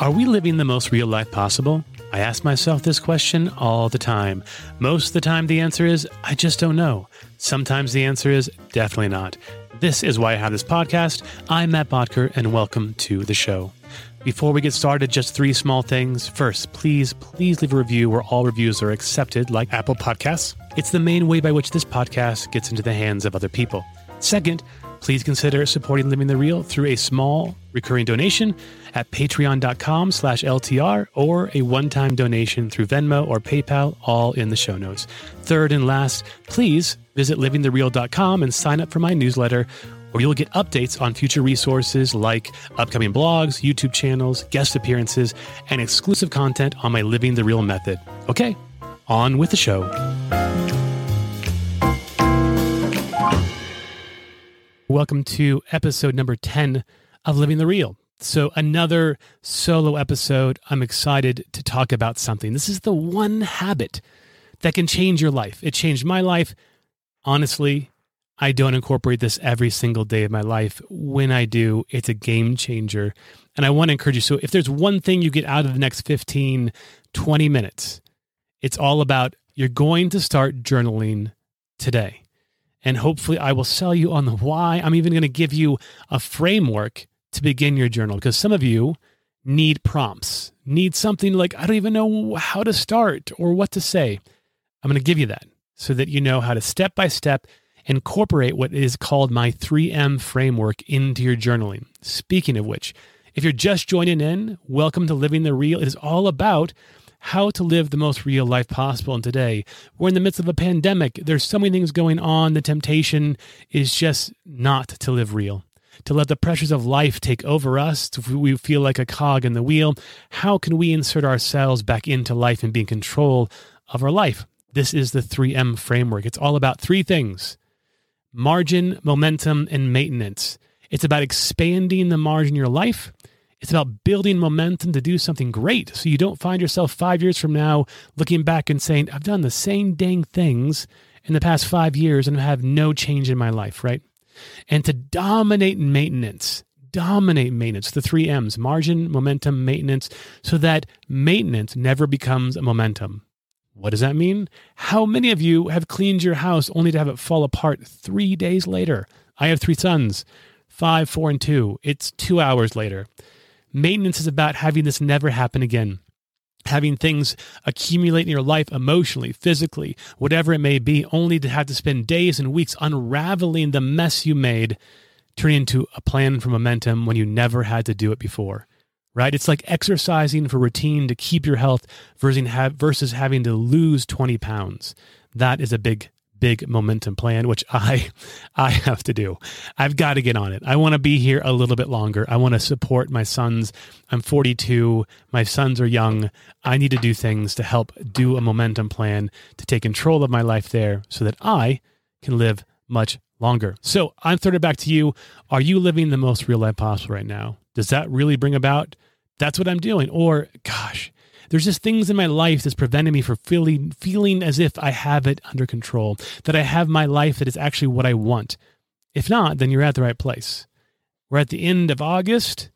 Are we living the most real life possible? I ask myself this question all the time. Most of the time, the answer is, I just don't know. Sometimes the answer is, definitely not. This is why I have this podcast. I'm Matt Bodker, and welcome to the show. Before we get started, just three small things. First, please, please leave a review where all reviews are accepted, like Apple Podcasts. It's the main way by which this podcast gets into the hands of other people. Second, please consider supporting Living the Real through a small recurring donation at patreon.com slash LTR or a one-time donation through Venmo or PayPal, all in the show notes. Third and last, please visit livingthereal.com and sign up for my newsletter where you'll get updates on future resources like upcoming blogs, YouTube channels, guest appearances, and exclusive content on my Living the Real method. Okay, on with the show. Welcome to episode number 10 of Living the Real. So, another solo episode. I'm excited to talk about something. This is the one habit that can change your life. It changed my life. Honestly, I don't incorporate this every single day of my life. When I do, it's a game changer. And I want to encourage you. So, if there's one thing you get out of the next 15, 20 minutes, it's all about you're going to start journaling today. And hopefully, I will sell you on the why. I'm even going to give you a framework to begin your journal because some of you need prompts, need something like, I don't even know how to start or what to say. I'm going to give you that so that you know how to step by step incorporate what is called my 3M framework into your journaling. Speaking of which, if you're just joining in, welcome to Living the Real. It is all about how to live the most real life possible. And today, we're in the midst of a pandemic. There's so many things going on. The temptation is just not to live real, to let the pressures of life take over us. We feel like a cog in the wheel. How can we insert ourselves back into life and be in control of our life? This is the 3M framework. It's all about three things margin, momentum, and maintenance. It's about expanding the margin in your life. It's about building momentum to do something great so you don't find yourself five years from now looking back and saying, I've done the same dang things in the past five years and have no change in my life, right? And to dominate maintenance, dominate maintenance, the three M's margin, momentum, maintenance, so that maintenance never becomes a momentum. What does that mean? How many of you have cleaned your house only to have it fall apart three days later? I have three sons, five, four, and two. It's two hours later. Maintenance is about having this never happen again. Having things accumulate in your life emotionally, physically, whatever it may be, only to have to spend days and weeks unraveling the mess you made, turning into a plan for momentum when you never had to do it before. Right? It's like exercising for routine to keep your health versus having to lose 20 pounds. That is a big big momentum plan, which I I have to do. I've got to get on it. I want to be here a little bit longer. I want to support my sons. I'm 42. My sons are young. I need to do things to help do a momentum plan to take control of my life there so that I can live much longer. So I'm throwing it back to you. Are you living the most real life possible right now? Does that really bring about? That's what I'm doing. Or gosh, there's just things in my life that's preventing me from feeling feeling as if I have it under control, that I have my life that is actually what I want. If not, then you're at the right place. We're at the end of August,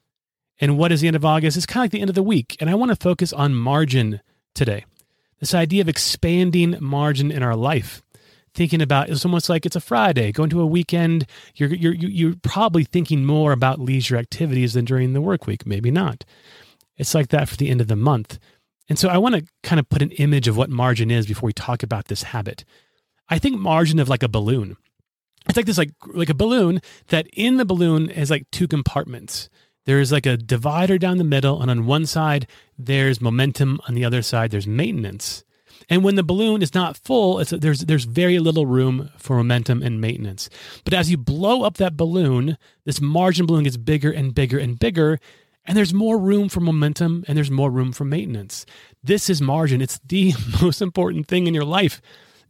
and what is the end of August? It's kind of like the end of the week, and I want to focus on margin today. This idea of expanding margin in our life. Thinking about it's almost like it's a Friday, going to a weekend. You're you're you're probably thinking more about leisure activities than during the work week. Maybe not. It's like that for the end of the month. And so I want to kind of put an image of what margin is before we talk about this habit. I think margin of like a balloon. It's like this like like a balloon that in the balloon has like two compartments. There's like a divider down the middle and on one side there's momentum, on the other side there's maintenance. And when the balloon is not full, there's there's very little room for momentum and maintenance. But as you blow up that balloon, this margin balloon gets bigger and bigger and bigger, and there's more room for momentum and there's more room for maintenance. This is margin. It's the most important thing in your life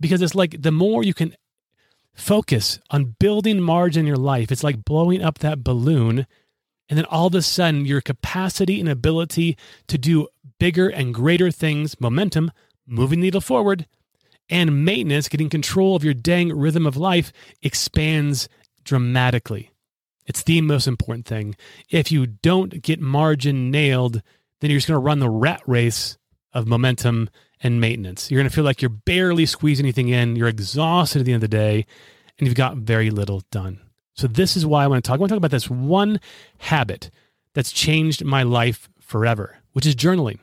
because it's like the more you can focus on building margin in your life, it's like blowing up that balloon. And then all of a sudden, your capacity and ability to do bigger and greater things, momentum, moving the needle forward, and maintenance, getting control of your dang rhythm of life, expands dramatically. It's the most important thing. If you don't get margin nailed, then you're just going to run the rat race of momentum and maintenance. You're going to feel like you're barely squeezing anything in. You're exhausted at the end of the day, and you've got very little done. So, this is why I want to talk. I want to talk about this one habit that's changed my life forever, which is journaling.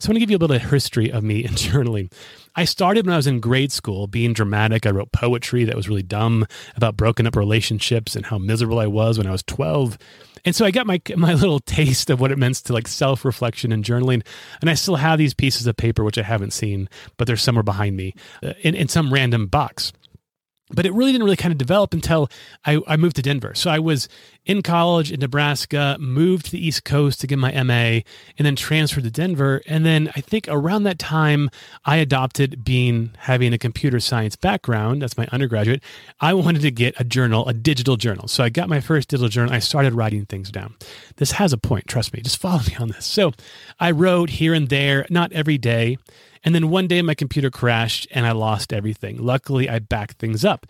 So, I'm going to give you a little bit of history of me journaling. I started when I was in grade school being dramatic. I wrote poetry that was really dumb about broken up relationships and how miserable I was when I was 12. And so I got my my little taste of what it meant to like self reflection and journaling. And I still have these pieces of paper which I haven't seen, but they're somewhere behind me uh, in, in some random box but it really didn't really kind of develop until I, I, moved to Denver. So I was in college in Nebraska, moved to the East Coast to get my MA, and then transferred to Denver. And then I think around that time, I adopted being having a computer science background. That's my undergraduate. I wanted to get a journal, a digital journal. So I got my first digital journal. I started writing things down. This has a point, trust me. Just follow me on this. So I wrote here and there, not every day. And then one day my computer crashed and I lost everything. Luckily, I backed things up,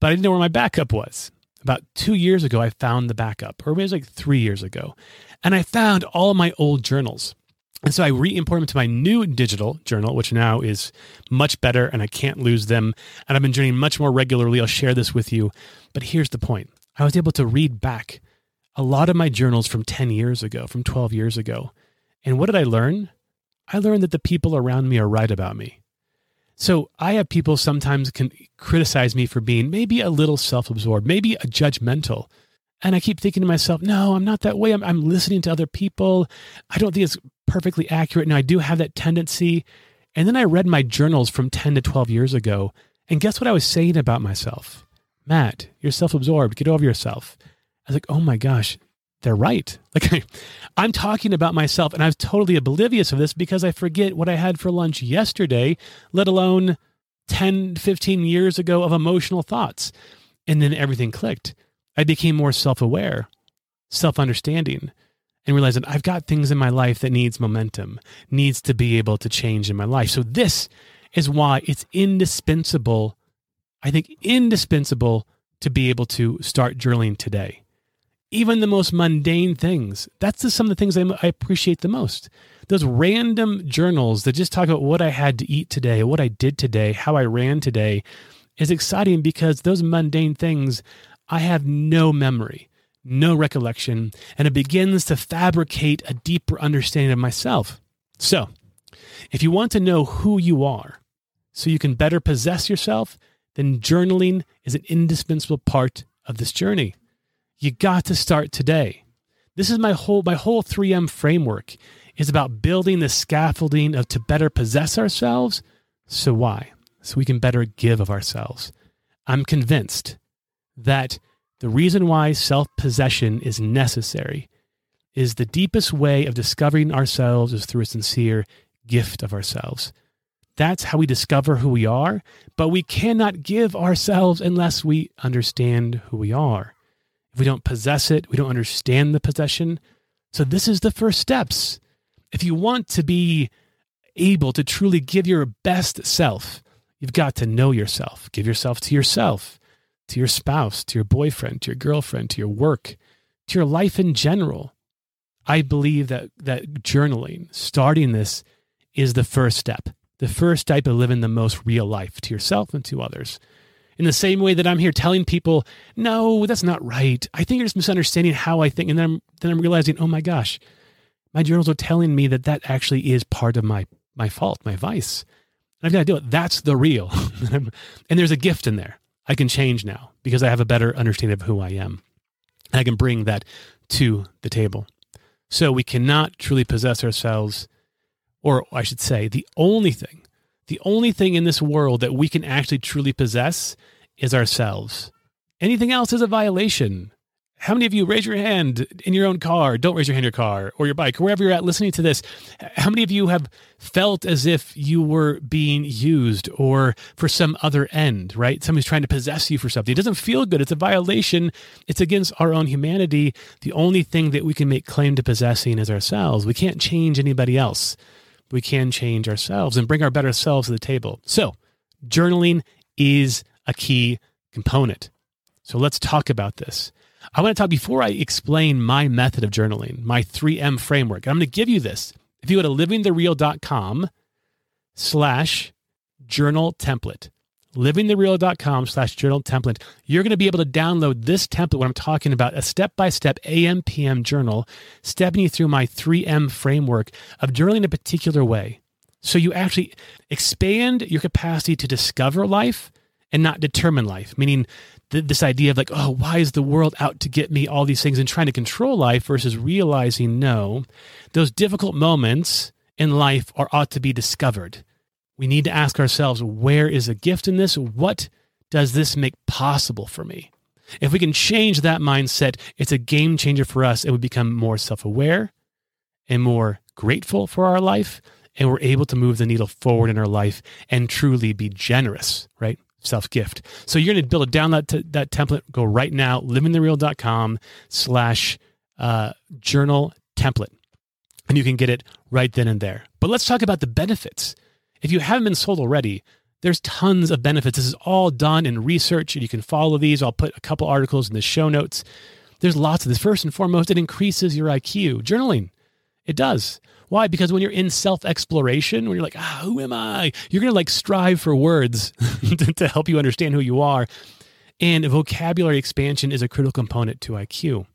but I didn't know where my backup was. About two years ago, I found the backup, or maybe it was like three years ago. And I found all my old journals. And so I re imported them to my new digital journal, which now is much better and I can't lose them. And I've been journeying much more regularly. I'll share this with you. But here's the point I was able to read back a lot of my journals from 10 years ago, from 12 years ago. And what did I learn? I learned that the people around me are right about me. So I have people sometimes can criticize me for being maybe a little self-absorbed, maybe a judgmental. And I keep thinking to myself, no, I'm not that way. I'm, I'm listening to other people. I don't think it's perfectly accurate. And I do have that tendency. And then I read my journals from 10 to 12 years ago. And guess what I was saying about myself? Matt, you're self absorbed. Get over yourself. I was like, oh my gosh, they're right. Like I'm talking about myself and I was totally oblivious of this because I forget what I had for lunch yesterday, let alone 10, 15 years ago of emotional thoughts. And then everything clicked. I became more self-aware, self-understanding, and realized that I've got things in my life that needs momentum, needs to be able to change in my life. So this is why it's indispensable, I think indispensable to be able to start journaling today even the most mundane things. That's just some of the things I, appreciate the most. Those random journals that just talk about what I had to eat today, what I did today, how I ran today is exciting because those mundane things, I have no memory, no recollection, and it begins to fabricate a deeper understanding of myself. So, if you want to know who you are so you can better possess yourself, then journaling is an indispensable part of this journey. You got to start today. This is my whole my whole 3M framework is about building the scaffolding of to better possess ourselves. So why? So we can better give of ourselves. I'm convinced that the reason why self-possession is necessary is the deepest way of discovering ourselves is through a sincere gift of ourselves. That's how we discover who we are, but we cannot give ourselves unless we understand who we are. We don't possess it, we don't understand the possession. So, this is the first steps. If you want to be able to truly give your best self, you've got to know yourself. Give yourself to yourself, to your spouse, to your boyfriend, to your girlfriend, to your work, to your life in general. I believe that, that journaling, starting this, is the first step. The first step of living the most real life to yourself and to others in the same way that I'm here telling people, no, that's not right. I think you're just misunderstanding how I think. And then I'm, then I'm realizing, oh my gosh, my journals are telling me that that actually is part of my, my fault, my vice. I've got to do it. That's the real. and there's a gift in there. I can change now because I have a better understanding of who I am. And I can bring that to the table. So we cannot truly possess ourselves, or I should say, the only thing the only thing in this world that we can actually truly possess is ourselves. Anything else is a violation. How many of you raise your hand in your own car? Don't raise your hand in your car or your bike, wherever you're at listening to this. How many of you have felt as if you were being used or for some other end, right? Somebody's trying to possess you for something. It doesn't feel good. It's a violation. It's against our own humanity. The only thing that we can make claim to possessing is ourselves. We can't change anybody else we can change ourselves and bring our better selves to the table. So, journaling is a key component. So, let's talk about this. I want to talk before I explain my method of journaling, my 3M framework. I'm going to give you this If you go to livingthereal.com slash journal template, livingthereal.com slash journal template, you're going to be able to download this template, what I'm talking about, a step-by-step AM, PM journal, stepping you through my 3M framework of journaling a particular way. So you actually expand your capacity to discover life and not determine life, meaning th- this idea of like, oh, why is the world out to get me all these things and trying to control life versus realizing, no, those difficult moments in life are ought to be discovered. We need to ask ourselves, where is a gift in this? What does this make possible for me? If we can change that mindset, it's a game changer for us and we become more self aware and more grateful for our life. And we're able to move the needle forward in our life and truly be generous, right? self gift. So you're going to build a download t- that template. Go right now, livingthereal.com slash uh, journal template. And you can get it right then and there. But let's talk about the benefits. If you haven't been sold already, there's tons of benefits. This is all done in research, and you can follow these. I'll put a couple articles in the show notes. There's lots of this. First and foremost, it increases your IQ. Journaling, it does. Why? Because when you're in self exploration, when you're like, ah, who am I? You're going to like strive for words to help you understand who you are. And vocabulary expansion is a critical component to IQ.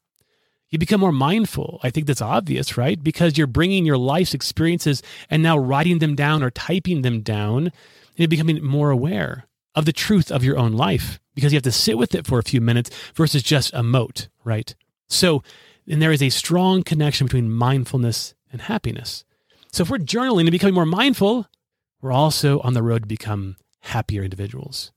You become more mindful. I think that's obvious, right? Because you're bringing your life's experiences and now writing them down or typing them down, and you're becoming more aware of the truth of your own life because you have to sit with it for a few minutes versus just emote, right? So, and there is a strong connection between mindfulness and happiness. So if we're journaling and becoming more mindful, we're also on the road to become happier individuals.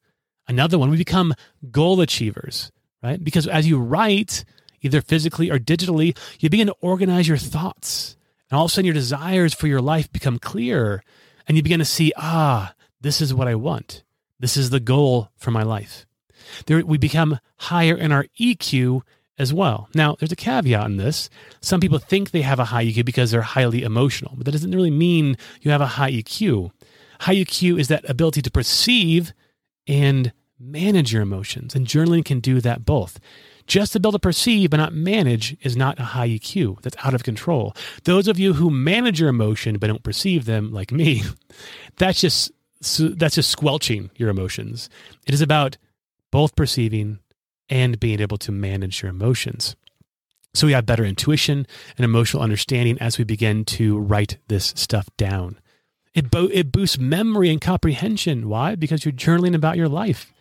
Another one, we become goal achievers, right? Because as you write, either physically or digitally, you begin to organize your thoughts. And all of a sudden, your desires for your life become clearer. And you begin to see, ah, this is what I want. This is the goal for my life. There, we become higher in our EQ as well. Now, there's a caveat in this. Some people think they have a high EQ because they're highly emotional, but that doesn't really mean you have a high EQ. High EQ is that ability to perceive and manage your emotions, and journaling can do that both. Just to be able to perceive but not manage is not a high EQ. That's out of control. Those of you who manage your emotion but don't perceive them, like me, that's just that's just squelching your emotions. It is about both perceiving and being able to manage your emotions. So we have better intuition and emotional understanding as we begin to write this stuff down. It, bo- it boosts memory and comprehension. Why? Because you're journaling about your life.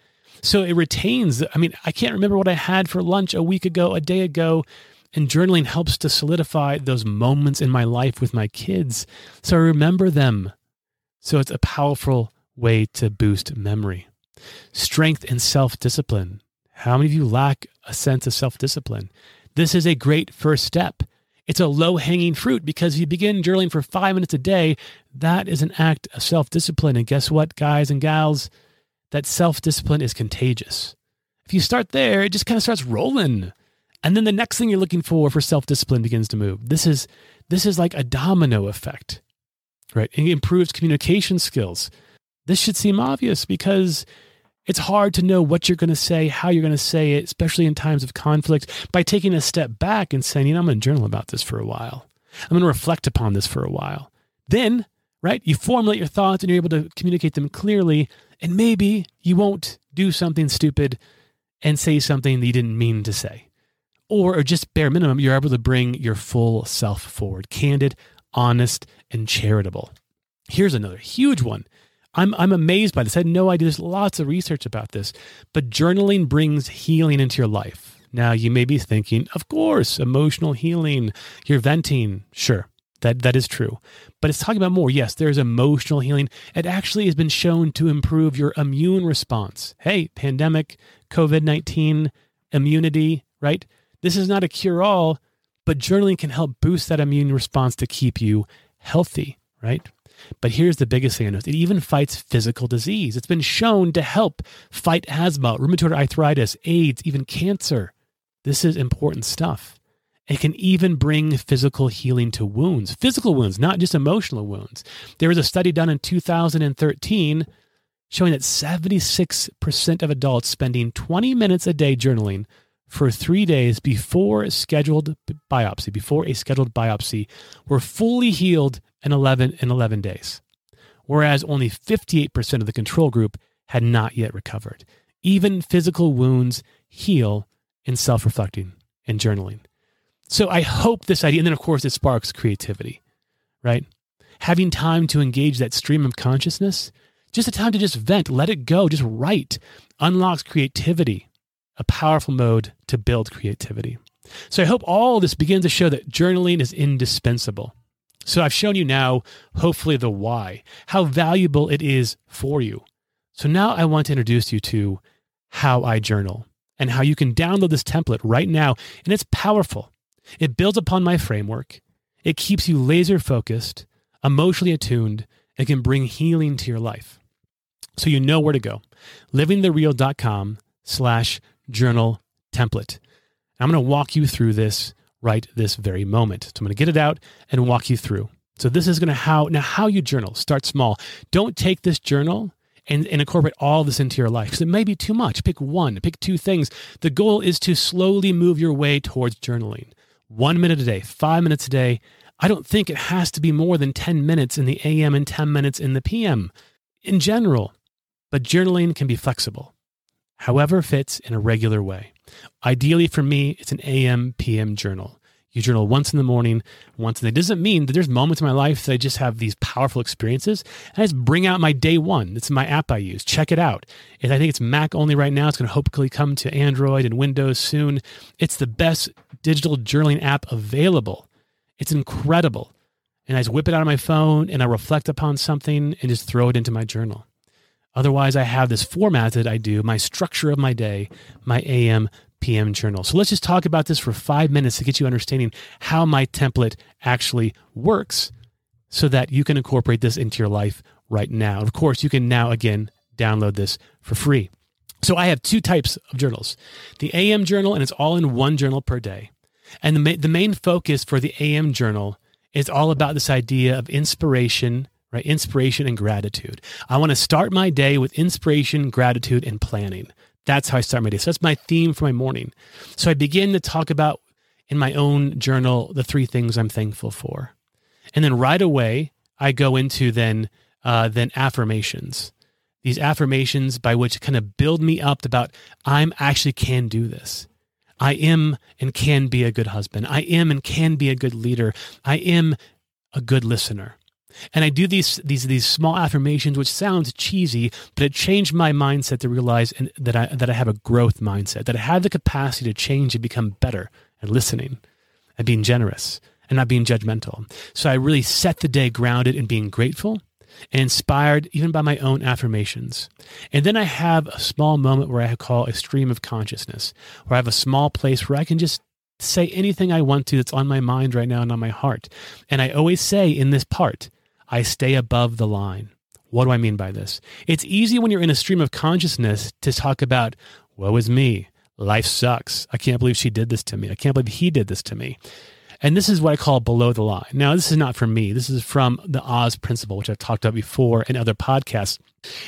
So it retains, I mean, I can't remember what I had for lunch a week ago, a day ago. And journaling helps to solidify those moments in my life with my kids. So I remember them. So it's a powerful way to boost memory. Strength and self discipline. How many of you lack a sense of self discipline? This is a great first step. It's a low hanging fruit because if you begin journaling for five minutes a day, that is an act of self discipline. And guess what, guys and gals? That self discipline is contagious. If you start there, it just kind of starts rolling. And then the next thing you're looking for for self discipline begins to move. This is this is like a domino effect, right? It improves communication skills. This should seem obvious because it's hard to know what you're going to say, how you're going to say it, especially in times of conflict, by taking a step back and saying, you know, I'm going to journal about this for a while. I'm going to reflect upon this for a while. Then, right, you formulate your thoughts and you're able to communicate them clearly. And maybe you won't do something stupid and say something that you didn't mean to say. Or, or just bare minimum, you're able to bring your full self forward, candid, honest, and charitable. Here's another huge one I'm I'm amazed by this. I had no idea. There's lots of research about this, but journaling brings healing into your life. Now you may be thinking, of course, emotional healing. You're venting. Sure, that that is true, but it's talking about more. Yes, there's emotional healing. It actually has been shown to improve your immune response. Hey, pandemic, COVID nineteen, immunity. Right. This is not a cure all, but journaling can help boost that immune response to keep you healthy. Right. But here's the biggest thing I noticed it even fights physical disease. It's been shown to help fight asthma, rheumatoid arthritis, AIDS, even cancer. This is important stuff. It can even bring physical healing to wounds, physical wounds, not just emotional wounds. There was a study done in 2013 showing that 76% of adults spending 20 minutes a day journaling for three days before a scheduled biopsy, before a scheduled biopsy, were fully healed and 11 in 11 days, whereas only 58% of the control group had not yet recovered. Even physical wounds heal in self reflecting and journaling. So I hope this idea, and then of course it sparks creativity, right? Having time to engage that stream of consciousness, just a time to just vent, let it go, just write, unlocks creativity, a powerful mode to build creativity. So I hope all this begins to show that journaling is indispensable. So I've shown you now, hopefully, the why, how valuable it is for you. So now I want to introduce you to how I journal and how you can download this template right now. And it's powerful. It builds upon my framework. It keeps you laser focused, emotionally attuned, and can bring healing to your life. So you know where to go. livingthereal.com slash journal template. I'm going to walk you through this right this very moment. So I'm going to get it out and walk you through. So this is going to how now how you journal. Start small. Don't take this journal and, and incorporate all this into your life because it may be too much. Pick one, pick two things. The goal is to slowly move your way towards journaling. One minute a day, five minutes a day. I don't think it has to be more than 10 minutes in the AM and 10 minutes in the PM in general, but journaling can be flexible, however fits in a regular way. Ideally, for me, it's an AM, PM journal. You journal once in the morning, once in the. It doesn't mean that there's moments in my life that I just have these powerful experiences. I just bring out my day one. It's my app I use. Check it out. And I think it's Mac only right now. It's going to hopefully come to Android and Windows soon. It's the best digital journaling app available. It's incredible. And I just whip it out of my phone and I reflect upon something and just throw it into my journal. Otherwise, I have this format that I do, my structure of my day, my AM, PM journal. So let's just talk about this for five minutes to get you understanding how my template actually works so that you can incorporate this into your life right now. Of course, you can now again download this for free. So I have two types of journals the AM journal, and it's all in one journal per day. And the, ma- the main focus for the AM journal is all about this idea of inspiration right? Inspiration and gratitude. I want to start my day with inspiration, gratitude, and planning. That's how I start my day. So that's my theme for my morning. So I begin to talk about in my own journal the three things I'm thankful for. And then right away, I go into then uh, then affirmations. These affirmations by which kind of build me up about I'm actually can do this. I am and can be a good husband. I am and can be a good leader. I am a good listener. And I do these these these small affirmations, which sounds cheesy, but it changed my mindset to realize that I that I have a growth mindset, that I have the capacity to change and become better at listening, and being generous, and not being judgmental. So I really set the day grounded in being grateful and inspired even by my own affirmations. And then I have a small moment where I call a stream of consciousness, where I have a small place where I can just say anything I want to that's on my mind right now and on my heart. And I always say in this part, I stay above the line. What do I mean by this? It's easy when you're in a stream of consciousness to talk about, woe is me. Life sucks. I can't believe she did this to me. I can't believe he did this to me. And this is what I call below the line. Now, this is not from me. This is from the Oz principle, which I've talked about before in other podcasts.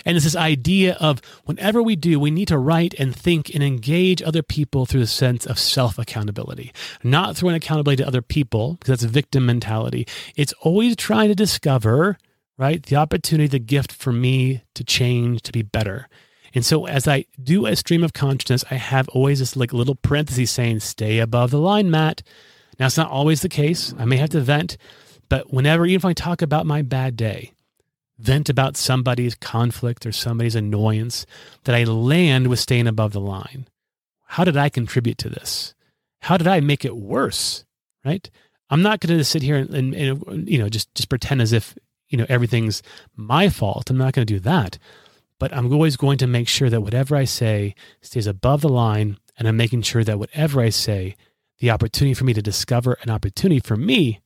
And it's this idea of whenever we do, we need to write and think and engage other people through the sense of self accountability, not through an accountability to other people, because that's a victim mentality. It's always trying to discover, right, the opportunity, the gift for me to change, to be better. And so as I do a stream of consciousness, I have always this like little parenthesis saying, stay above the line, Matt. Now, it's not always the case. I may have to vent, but whenever, even if I talk about my bad day, vent about somebody's conflict or somebody's annoyance, that I land with staying above the line. How did I contribute to this? How did I make it worse? Right? I'm not going to sit here and, and, and, you know just just pretend as if you know everything's my fault. I'm not going to do that. But I'm always going to make sure that whatever I say stays above the line, and I'm making sure that whatever I say, the opportunity for me to discover an opportunity for me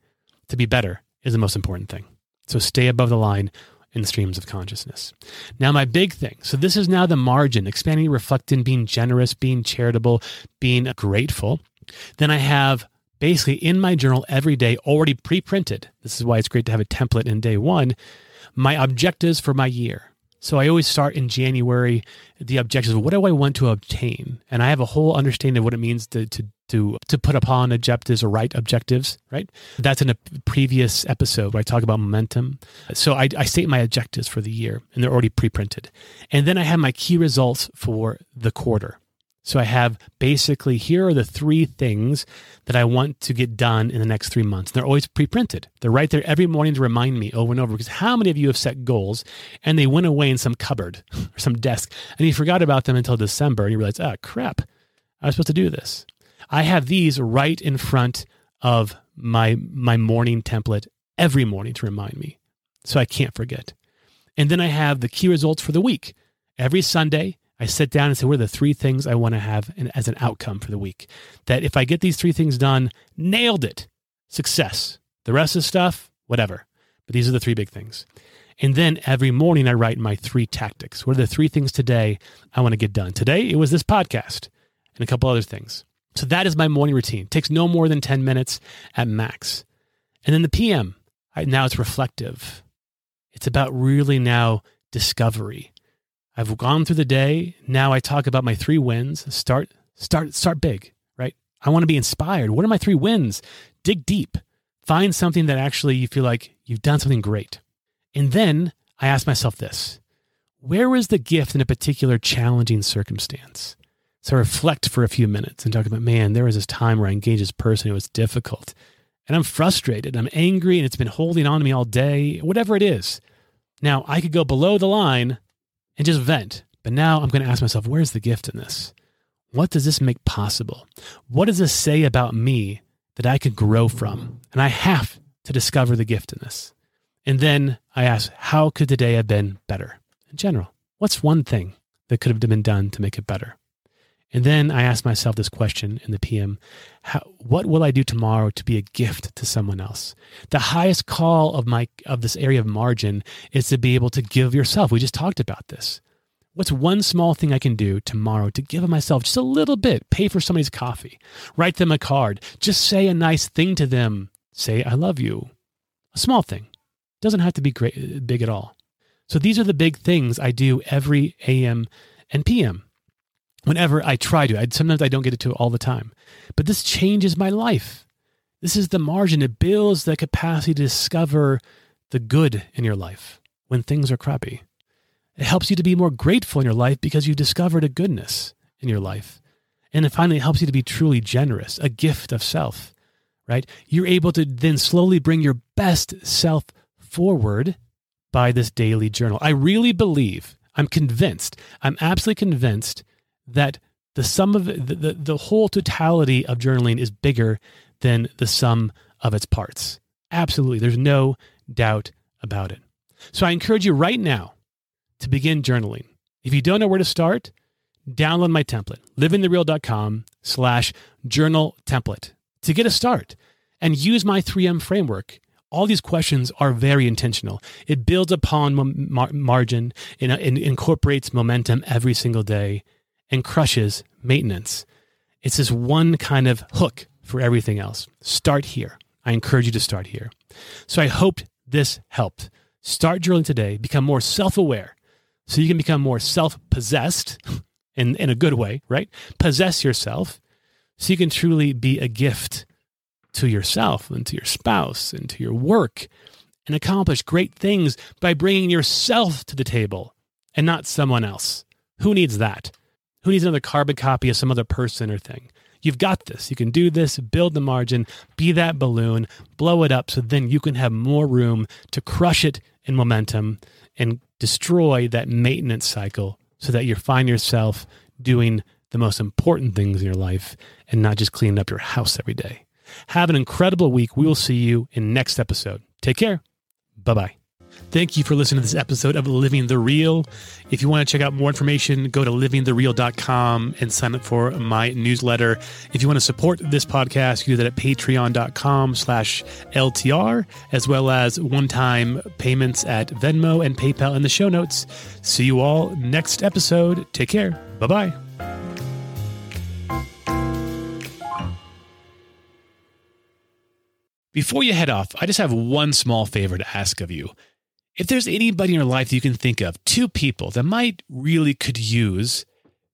to be better is the most important thing. So stay above the line in the streams of consciousness. Now, my big thing so, this is now the margin, expanding, reflecting, being generous, being charitable, being grateful. Then I have basically in my journal every day already pre printed. This is why it's great to have a template in day one. My objectives for my year. So I always start in January the objectives what do I want to obtain, and I have a whole understanding of what it means to to to to put upon objectives or write objectives. Right, that's in a previous episode where I talk about momentum. So I, I state my objectives for the year, and they're already pre-printed, and then I have my key results for the quarter. So I have basically here are the three things that I want to get done in the next three months. They're always pre printed. They're right there every morning to remind me over and over because how many of you have set goals and they went away in some cupboard or some desk and you forgot about them until December and you realize, oh, crap, I was supposed to do this. I have these right in front of my, my morning template every morning to remind me so I can't forget. And then I have the key results for the week. Every Sunday, I sit down and say, what are the three things I want to have as an outcome for the week? That if I get these three things done, nailed it, success. The rest of stuff, whatever. But these are the three big things. And then every morning I write my three tactics. What are the three things today I want to get done? Today it was this podcast and a couple other things. So that is my morning routine. It takes no more than 10 minutes at max. And then the PM, now it's reflective. It's about really now discovery. I've gone through the day. Now I talk about my three wins. Start, start, start big, right? I want to be inspired. What are my three wins? Dig deep. Find something that actually you feel like you've done something great. And then I ask myself this where was the gift in a particular challenging circumstance? So I reflect for a few minutes and talk about, man, there was this time where I engaged this person. It was difficult. And I'm frustrated. I'm angry and it's been holding on to me all day, whatever it is. Now I could go below the line and just vent. But now I'm going to ask myself, where's the gift in this? What does this make possible? What does this say about me that I could grow from? And I have to discover the gift in this. And then I ask, how could today have been better? In general, what's one thing that could have been done to make it better? And then I ask myself this question in the PM how, What will I do tomorrow to be a gift to someone else? The highest call of, my, of this area of margin is to be able to give yourself. We just talked about this. What's one small thing I can do tomorrow to give myself just a little bit? Pay for somebody's coffee, write them a card, just say a nice thing to them, say, I love you. A small thing. Doesn't have to be great, big at all. So these are the big things I do every AM and PM whenever I try to. I, sometimes I don't get it to all the time. But this changes my life. This is the margin. It builds the capacity to discover the good in your life when things are crappy. It helps you to be more grateful in your life because you've discovered a goodness in your life. And it finally helps you to be truly generous, a gift of self, right? You're able to then slowly bring your best self forward by this daily journal. I really believe, I'm convinced, I'm absolutely convinced that the sum of the, the, the whole totality of journaling is bigger than the sum of its parts. Absolutely. There's no doubt about it. So I encourage you right now to begin journaling. If you don't know where to start, download my template, livingthereal.com slash journal template to get a start and use my 3M framework. All these questions are very intentional. It builds upon mar- margin, and, uh, it incorporates momentum every single day and crushes maintenance. It's this one kind of hook for everything else. Start here. I encourage you to start here. So I hoped this helped. Start journaling today, become more self aware so you can become more self possessed in, in a good way, right? Possess yourself so you can truly be a gift to yourself and to your spouse and to your work and accomplish great things by bringing yourself to the table and not someone else. Who needs that? Who needs another carbon copy of some other person or thing? You've got this. You can do this, build the margin, be that balloon, blow it up so then you can have more room to crush it in momentum and destroy that maintenance cycle so that you find yourself doing the most important things in your life and not just cleaning up your house every day. Have an incredible week. We will see you in next episode. Take care. Bye bye. Thank you for listening to this episode of Living the Real. If you want to check out more information, go to livingthereal.com and sign up for my newsletter. If you want to support this podcast, you do that at patreon.com slash LTR, as well as one-time payments at Venmo and PayPal in the show notes. See you all next episode. Take care. Bye-bye. Before you head off, I just have one small favor to ask of you. If there's anybody in your life you can think of, two people that might really could use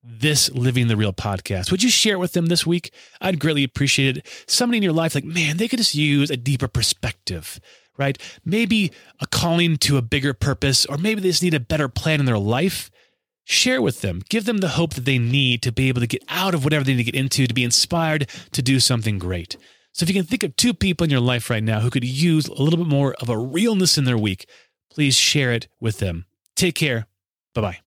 this Living the Real podcast, would you share it with them this week? I'd greatly appreciate it. Somebody in your life, like, man, they could just use a deeper perspective, right? Maybe a calling to a bigger purpose, or maybe they just need a better plan in their life. Share with them. Give them the hope that they need to be able to get out of whatever they need to get into, to be inspired to do something great. So if you can think of two people in your life right now who could use a little bit more of a realness in their week, please share it with them. Take care. Bye bye.